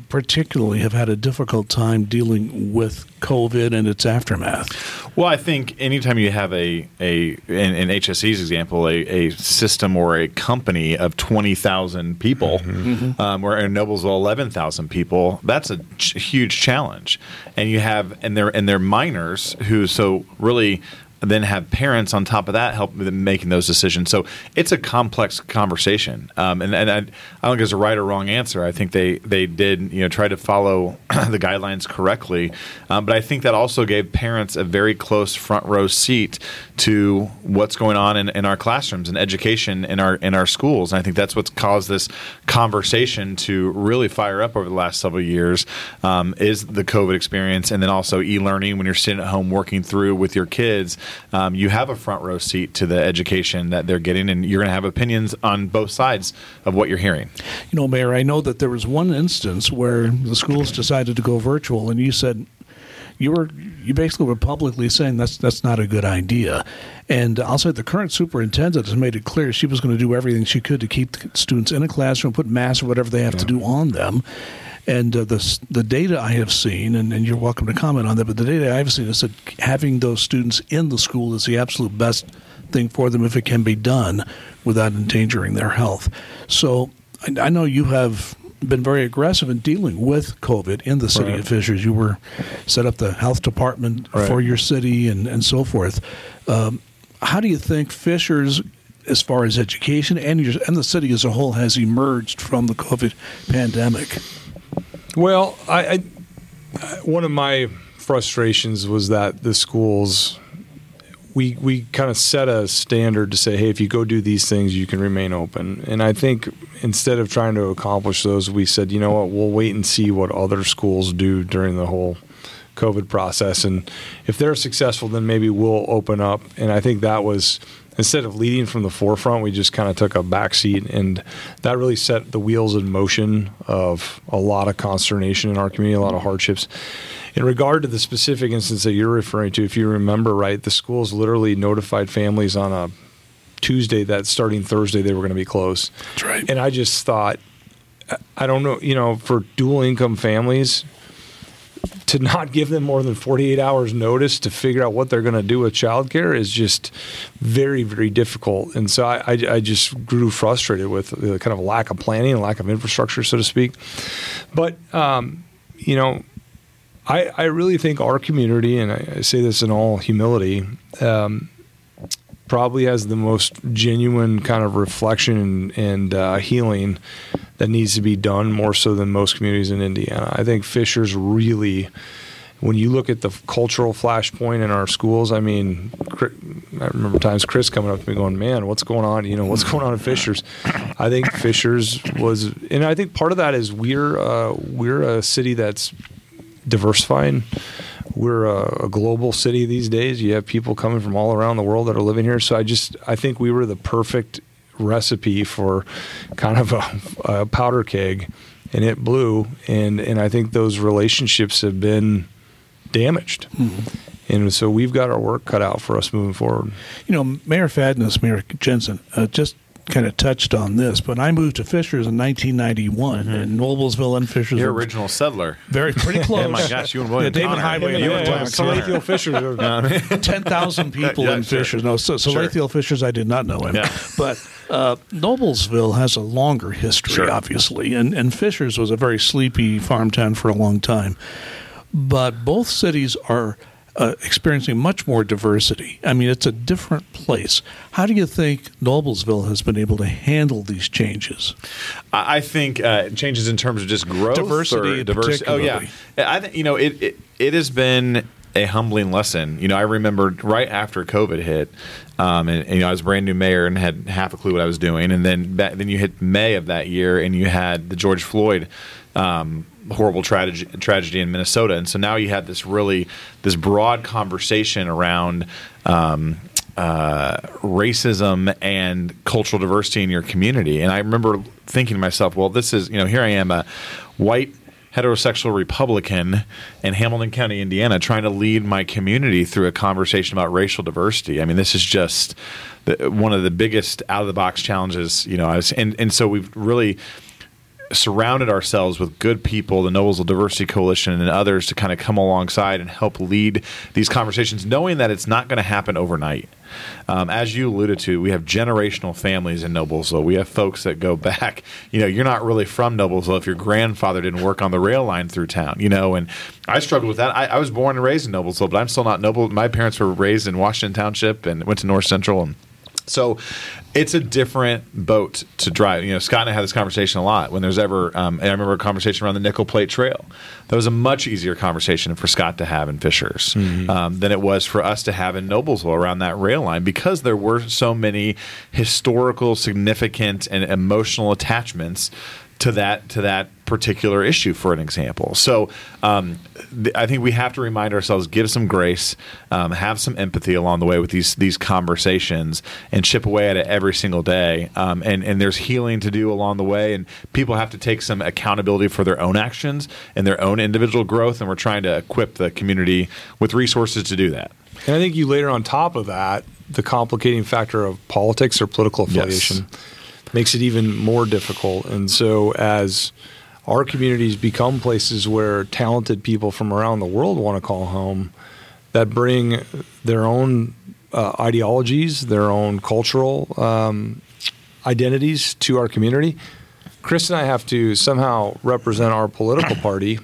particularly, have had a difficult time dealing with COVID and its aftermath? Well, I think anytime you have a a in, in HSE's example, a, a system or a company of twenty thousand people, um, or in Noblesville eleven thousand people, that's a ch- huge challenge. And you have and they're and they're minors who so really then have parents on top of that help them making those decisions. So it's a complex conversation, um, and, and I, I don't think there's a right or wrong answer. I think they they did you know try to follow the guidelines correctly, um, but I think that also gave parents a very close front row seat to what's going on in, in our classrooms and education in our in our schools. And I think that's what's caused this conversation to really fire up over the last several years um, is the COVID experience, and then also e-learning when you're sitting at home working through with your kids um, you have a front row seat to the education that they're getting, and you're going to have opinions on both sides of what you're hearing. You know, Mayor, I know that there was one instance where the schools decided to go virtual, and you said you were you basically were publicly saying that's that's not a good idea. And I'll say the current superintendent has made it clear she was going to do everything she could to keep the students in a classroom, put masks or whatever they have to do on them. And uh, the the data I have seen, and, and you're welcome to comment on that, but the data I've seen is that having those students in the school is the absolute best thing for them if it can be done without endangering their health. So I, I know you have been very aggressive in dealing with COVID in the city Right. of Fishers. You were set up the health department Right. for your city and, and so forth. Um, how do you think Fishers, as far as education and your, and the city as a whole, has emerged from the COVID pandemic? Well, I, I one of my frustrations was that the schools we we kind of set a standard to say, hey, if you go do these things, you can remain open. And I think instead of trying to accomplish those, we said, you know what, we'll wait and see what other schools do during the whole COVID process, and if they're successful, then maybe we'll open up. And I think that was instead of leading from the forefront, we just kind of took a back seat, and that really set the wheels in motion of a lot of consternation in our community, a lot of hardships. In regard to the specific instance that you're referring to, if you remember right, the schools literally notified families on a Tuesday that starting Thursday they were going to be closed. That's right. And I just thought, I don't know, you know, for dual income families, to not give them more than 48 hours notice to figure out what they're going to do with childcare is just very, very difficult. And so I, I, I just grew frustrated with the kind of lack of planning and lack of infrastructure, so to speak. But, um, you know, I, I really think our community, and I, I say this in all humility, um, probably has the most genuine kind of reflection and, and uh, healing that needs to be done more so than most communities in Indiana. I think Fishers really, when you look at the cultural flashpoint in our schools, I mean, I remember times Chris coming up to me going, "Man, what's going on? You know, what's going on in Fishers?" I think Fishers was, and I think part of that is we're uh, we're a city that's diversifying. We're a, a, global city these days. You have people coming from all around the world that are living here. So I just I think we were the perfect recipe for kind of a, a powder keg, and it blew. And and I think those relationships have been damaged. Mm-hmm. And so we've got our work cut out for us moving forward. You know, Mayor Fadness, Mayor Jensen, uh, just kind of touched on this, but I moved to Fishers in 1991 mm-hmm. in Noblesville and Fishers. Your original settler. Very pretty close. oh my gosh, you and William. Yeah, David Heighway. You and Salathiel Fishers. Ten thousand people yeah, in sure. Fishers. No, so Salathiel sure. Fishers. I did not know him, yeah. but uh, Noblesville has a longer history, sure. obviously, and and Fishers was a very sleepy farm town for a long time. But both cities are uh, experiencing much more diversity. I mean, it's a different place. How do you think Noblesville has been able to handle these changes? I think uh, changes in terms of just growth, diversity, diversity. Oh yeah, I think you know it, it. It has been a humbling lesson. You know, I remember right after COVID hit, um, and, and, you know, I was brand new mayor and had half a clue what I was doing, and then then you hit May of that year, and you had the George Floyd. Um, horrible tragedy, tragedy in Minnesota, and so now you had this really this broad conversation around um, uh, racism and cultural diversity in your community. And I remember thinking to myself, well, this is you know here I am a white heterosexual Republican in Hamilton County, Indiana, trying to lead my community through a conversation about racial diversity. I mean, this is just the, one of the biggest out of the box challenges, you know. I was, and and so we've really surrounded ourselves with good people, the Noblesville Diversity Coalition and others to kind of come alongside and help lead these conversations, knowing that it's not going to happen overnight. Um, as you alluded to, we have generational families in Noblesville. We have folks that go back. You know, you're not really from Noblesville if your grandfather didn't work on the rail line through town. You know, and I struggled with that. I, I was born and raised in Noblesville, but I'm still not Noble. My parents were raised in Washington Township and went to North Central and so it's a different boat to drive. You know, Scott and I had this conversation a lot when there's ever, um, I remember a conversation around the Nickel Plate Trail. That was a much easier conversation for Scott to have in Fishers mm-hmm. um, than it was for us to have in Noblesville around that rail line because there were so many historical, significant, and emotional attachments to that to that particular issue for an example. So um, th- i think we have to remind ourselves give some grace um, have some empathy along the way with these these conversations and chip away at it every single day. Um, and and there's healing to do along the way and people have to take some accountability for their own actions and their own individual growth and we're trying to equip the community with resources to do that. And i think you later on top of that the complicating factor of politics or political affiliation. Yes makes it even more difficult. And so, as our communities become places where talented people from around the world want to call home, that bring their own uh, ideologies, their own cultural um, identities to our community. Chris and I have to somehow represent our political party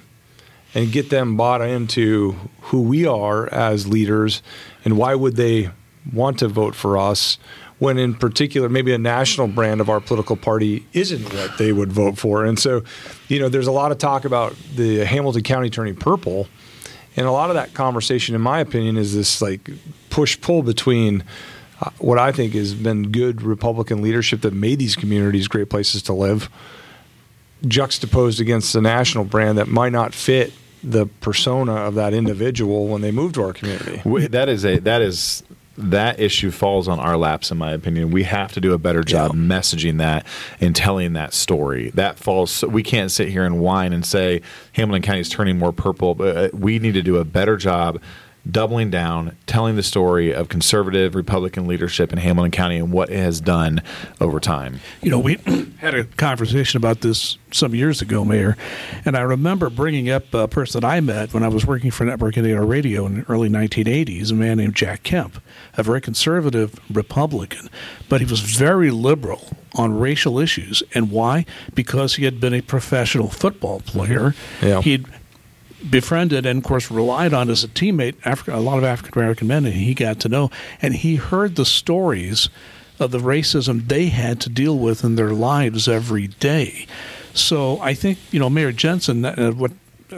and get them bought into who we are as leaders and why would they want to vote for us when in particular maybe a national brand of our political party isn't what they would vote for. And so, you know, there's a lot of talk about the Hamilton County turning purple. And a lot of that conversation, in my opinion, is this like push pull between uh, what I think has been good Republican leadership that made these communities great places to live, juxtaposed against the national brand that might not fit the persona of that individual when they move to our community. That is a that is that issue falls on our laps, in my opinion. We have to do a better job yeah. messaging that and telling that story. That falls. We can't sit here and whine and say Hamilton County is turning more purple. But uh, we need to do a better job doubling down, telling the story of conservative Republican leadership in Hamilton County and what it has done over time. You know, we had a conversation about this some years ago, Mayor, and I remember bringing up a person that I met when I was working for Network Indiana Radio in the early 1980s, a man named Jack Kemp, a very conservative Republican, but he was very liberal on racial issues. And why? Because he had been a professional football player. Yeah. He'd befriended and, of course, relied on as a teammate Africa, a lot of African American men, and he got to know. And he heard the stories of the racism they had to deal with in their lives every day. So I think, you know, Mayor Jensen, uh, what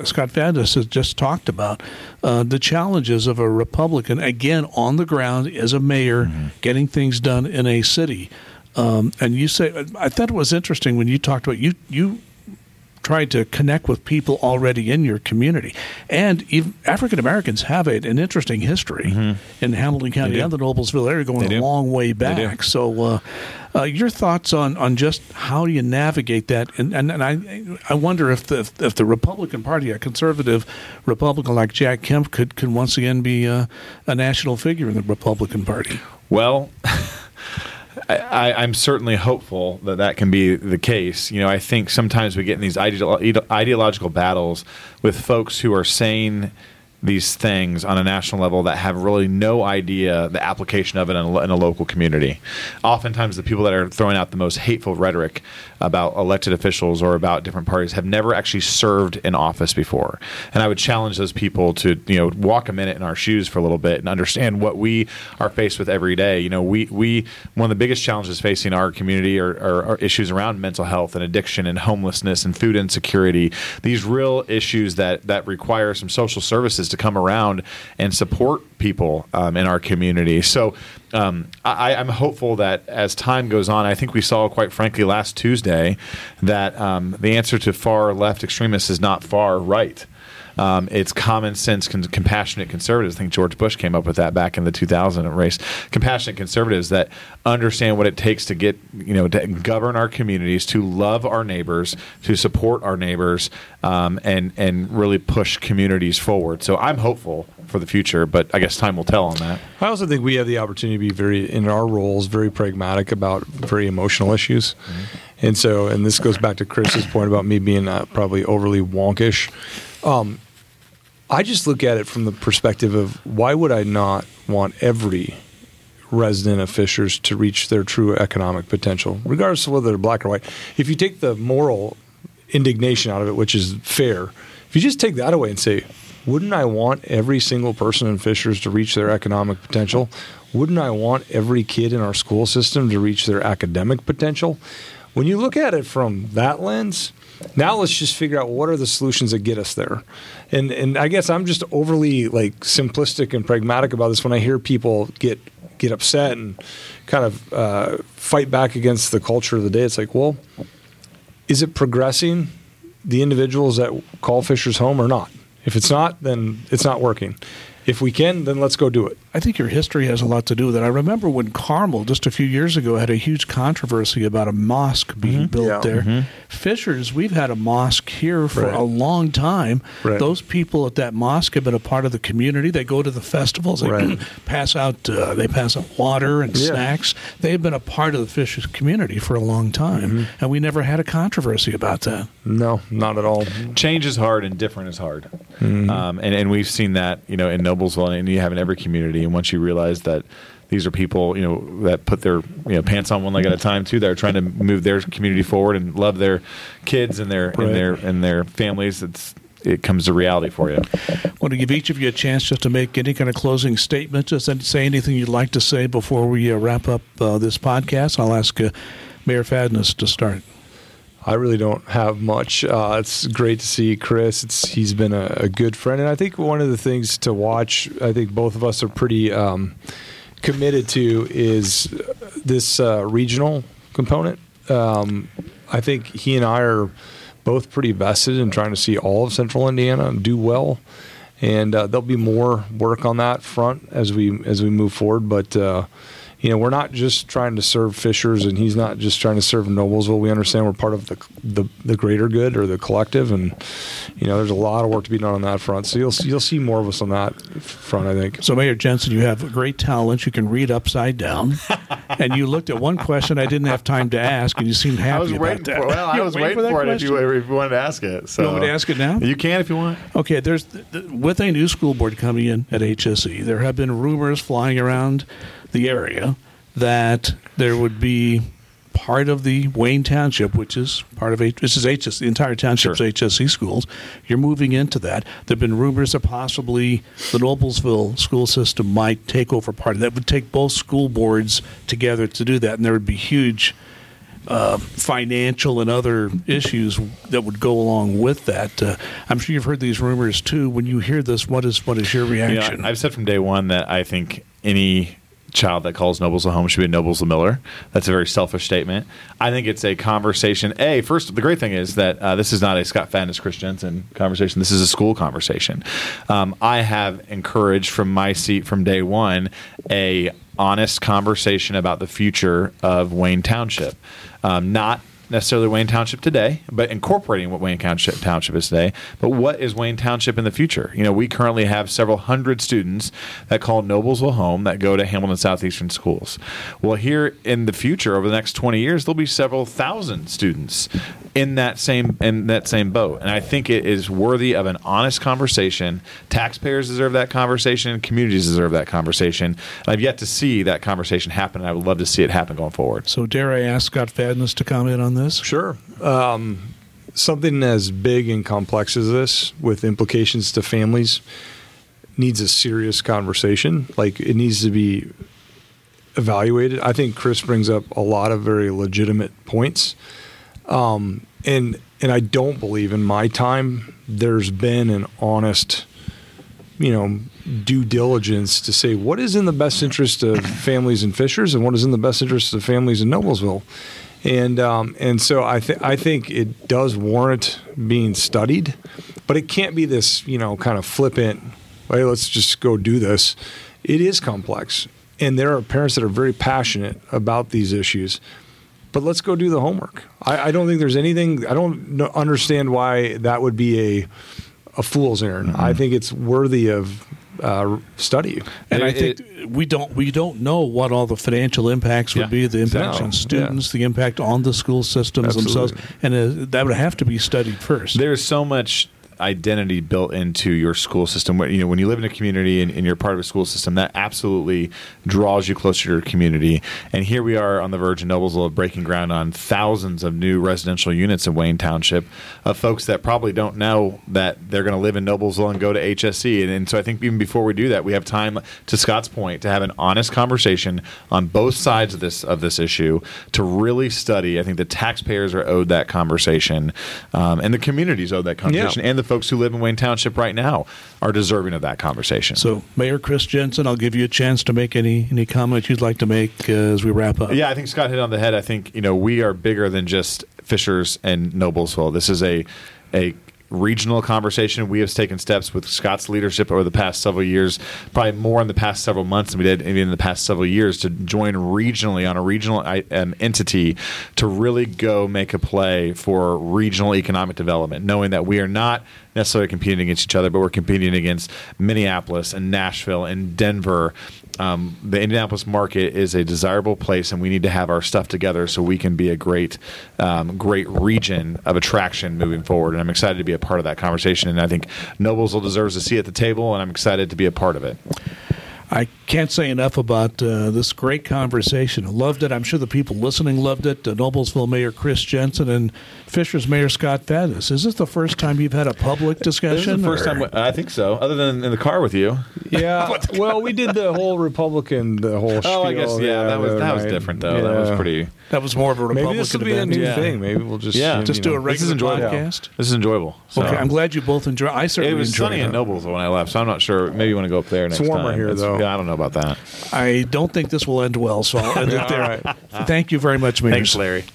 Scott Fadness has just talked about, uh, the challenges of a Republican, again, on the ground as a mayor, mm-hmm. getting things done in a city. Um, and you say, I thought it was interesting when you talked about you, you tried to connect with people already in your community. And African Americans have a, an interesting history mm-hmm. in Hamilton County and the Noblesville area going a long way back. So, uh, uh, your thoughts on, on just how do you navigate that? And, and, and I I wonder if the if the Republican Party, a conservative Republican like Jack Kemp, could could once again be a, a national figure in the Republican Party. Well. I, am certainly hopeful that that can be the case. You know, I think sometimes we get in these ideological battles with folks who are saying these things on a national level that have really no idea the application of it in a, in a, local community. Oftentimes, the people that are throwing out the most hateful rhetoric about elected officials or about different parties have never actually served in office before. And I would challenge those people to you know walk a minute in our shoes for a little bit and understand what we are faced with every day. You know, we we one of the biggest challenges facing our community are, are, are issues around mental health and addiction and homelessness and food insecurity. These real issues that that require some social services to come around and support people um, in our community. So um, I, am hopeful that as time goes on, I think we saw, quite frankly, last Tuesday that um, the answer to far left extremists is not far right. Um, it's common sense, con- compassionate conservatives. I think George Bush came up with that back in the 2000 race. Compassionate conservatives that understand what it takes to get, you know, to govern our communities, to love our neighbors, to support our neighbors, um, and and really push communities forward. So I'm hopeful for the future, but I guess time will tell on that. I also think we have the opportunity to be very, in our roles, very pragmatic about very emotional issues. Mm-hmm. And so, and this goes back to Chris's point about me being uh, probably overly wonkish. Um, I just look at it from the perspective of why would I not want every resident of Fishers to reach their true economic potential, regardless of whether they're black or white. If you take the moral indignation out of it, which is fair, if you just take that away and say, wouldn't I want every single person in Fishers to reach their economic potential? Wouldn't I want every kid in our school system to reach their academic potential? When you look at it from that lens, now let's just figure out what are the solutions that get us there. And and I guess I'm just overly like simplistic and pragmatic about this when I hear people get get upset and kind of uh, fight back against the culture of the day. It's like, well, is it progressing the individuals that call Fishers home or not? If it's not, then it's not working if we can, then let's go do it. I think your history has a lot to do with it. I remember when Carmel, just a few years ago, had a huge controversy about a mosque being mm-hmm. built yeah. there. Mm-hmm. Fishers, we've had a mosque here for right. a long time. Right. Those people at that mosque have been a part of the community. They go to the festivals. They right. pass out. Uh, they pass out water and yeah. snacks. They've been a part of the Fishers community for a long time, mm-hmm. and we never had a controversy about that. No, not at all. Change is hard, and different is hard, mm-hmm. um, and and we've seen that you know in Noblesville, and you have in every community. And once you realize that these are people, you know, that put their you know pants on one leg at a time too. They're trying to move their community forward and love their kids and their right. and their and their families. It's it comes to reality for you. I want to give each of you a chance just to make any kind of closing statement. Just say anything you'd like to say before we uh, wrap up uh, this podcast. I'll ask uh, Mayor Fadness to start. I really don't have much. Uh, it's great to see Chris. It's he's been a, a, good friend, and I think one of the things to watch. I think both of us are pretty um, committed to is this uh, regional component. Um, I think he and I are both pretty vested in trying to see all of Central Indiana do well, and uh, there'll be more work on that front as we as we move forward. But uh, you know, we're not just trying to serve Fishers, and he's not just trying to serve Noblesville. We understand we're part of the the, the greater good or the collective, and you know, there's a lot of work to be done on that front. So you'll you'll see more of us on that front, I think. So Mayor Jensen, you have great talent. You can read upside down, and you looked at one question I didn't have time to ask, and you seemed happy I was about waiting that. For, well, I was waiting for, for it if you, if you wanted to ask it. So you want me to ask it now? You can if you want. Okay, there's with a new school board coming in at HSE, there have been rumors flying around the area that there would be part of the Wayne Township, which is part of H- this is HS, the entire township's sure. HSE schools. You're moving into that. There've been rumors that possibly the Noblesville school system might take over part of that. Would take both school boards together to do that, and there would be huge. Uh, financial and other issues that would go along with that. Uh, I'm sure you've heard these rumors too. When you hear this, what is what is your reaction? Yeah, I've said from day one that I think any child that calls Noblesville home should be Noblesville Miller. That's a very selfish statement. I think it's a conversation. A first, the great thing is that uh, this is not a Scott Fadness Chris Jensen conversation. This is a school conversation. Um, I have encouraged from my seat from day one a honest conversation about the future of Wayne Township. Um, not necessarily Wayne Township today, but incorporating what Wayne Township, Township is today. But what is Wayne Township in the future? You know, we currently have several hundred students that call Noblesville home that go to Hamilton Southeastern schools. Well, here in the future, over the next 20 years, there'll be several thousand students in that same in that same boat. And I think it is worthy of an honest conversation. Taxpayers deserve that conversation, communities deserve that conversation. And I've yet to see that conversation happen, and I would love to see it happen going forward. So dare I ask Scott Fadness to comment on this? Sure. Um, something as big and complex as this, with implications to families, needs a serious conversation. Like it needs to be evaluated. I think Chris brings up a lot of very legitimate points, um, and and I don't believe in my time there's been an honest, you know, due diligence to say what is in the best interest of families in Fishers and what is in the best interest of families in Noblesville and um, and so I think I think it does warrant being studied, but it can't be this you know kind of flippant. Hey, let's just go do this. It is complex, and there are parents that are very passionate about these issues. But let's go do the homework. I, I don't think there's anything. I don't understand why that would be a a fool's errand. Mm-hmm. I think it's worthy of uh, study. And it, I think it, we don't we don't know what all the financial impacts would yeah, be, the impacts no, on students, yeah. the impact on the school systems Absolutely. themselves, and uh, that would have to be studied first. There's so much identity built into your school system. You know, when you live in a community and, and, you're part of a school system, that absolutely draws you closer to your community. And here we are on the verge of Noblesville breaking ground on thousands of new residential units in Wayne Township of folks that probably don't know that they're going to live in Noblesville and go to HSE. And, and so I think even before we do that, we have time, to Scott's point, to have an honest conversation on both sides of this of this issue to really study. I think the taxpayers are owed that conversation, um, and the communities owed that conversation, yeah. and the folks who live in Wayne Township right now are deserving of that conversation. So, Mayor Chris Jensen, I'll give you a chance to make any any comments you'd like to make uh, as we wrap up. Yeah, I think Scott hit on the head. I think you know we are bigger than just Fishers and Noblesville. This is a a regional conversation. We have taken steps with Scott's leadership over the past several years, probably more in the past several months than we did in the past several years, to join regionally on a regional um, entity to really go make a play for regional economic development, knowing that we are not necessarily competing against each other, but we're competing against Minneapolis and Nashville and Denver um, the Indianapolis market is a desirable place, and we need to have our stuff together so we can be a great, um, great region of attraction moving forward. And I'm excited to be a part of that conversation. And I think Noblesville deserves a seat at the table, and I'm excited to be a part of it. I Can't say enough about uh, this great conversation. Loved it. I'm sure the people listening loved it. Uh, Noblesville Mayor Chris Jensen and Fishers Mayor Scott Fadness. Is this the first time you've had a public discussion? This is the first or- time I think so, other than in the car with you. Yeah. well, we did the whole Republican, the whole. Oh, I guess yeah, that was that other was night. different though. That was pretty. That was more of a Republican Maybe this will be a new Yeah. thing. Maybe we'll just Yeah. you Just do know, a This is regular enjoyable. podcast. This is enjoyable. So. Okay, I'm glad you both enjoy. I certainly It certainly was enjoyed sunny it. in Noblesville when I left, so I'm not sure. Maybe you want to go up there next warmer time. here, though. Yeah, I don't know about that. I don't think this will end well, so I'll end it there. right. Thank you very much, Mayor. Thanks, Larry.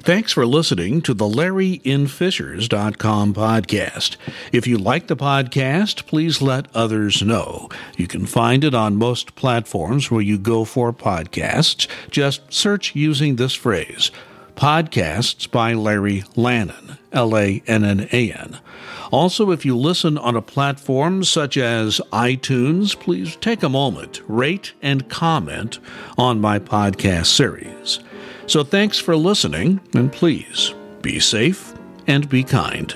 Thanks for listening to the LarryInFishers.com podcast. If you like the podcast, please let others know. You can find it on most platforms where you go for podcasts. Just search using this phrase Podcasts by Larry Lannan, L A N N A N. Also, if you listen on a platform such as iTunes, please take a moment, rate, and comment on my podcast series. So thanks for listening, and please be safe and be kind.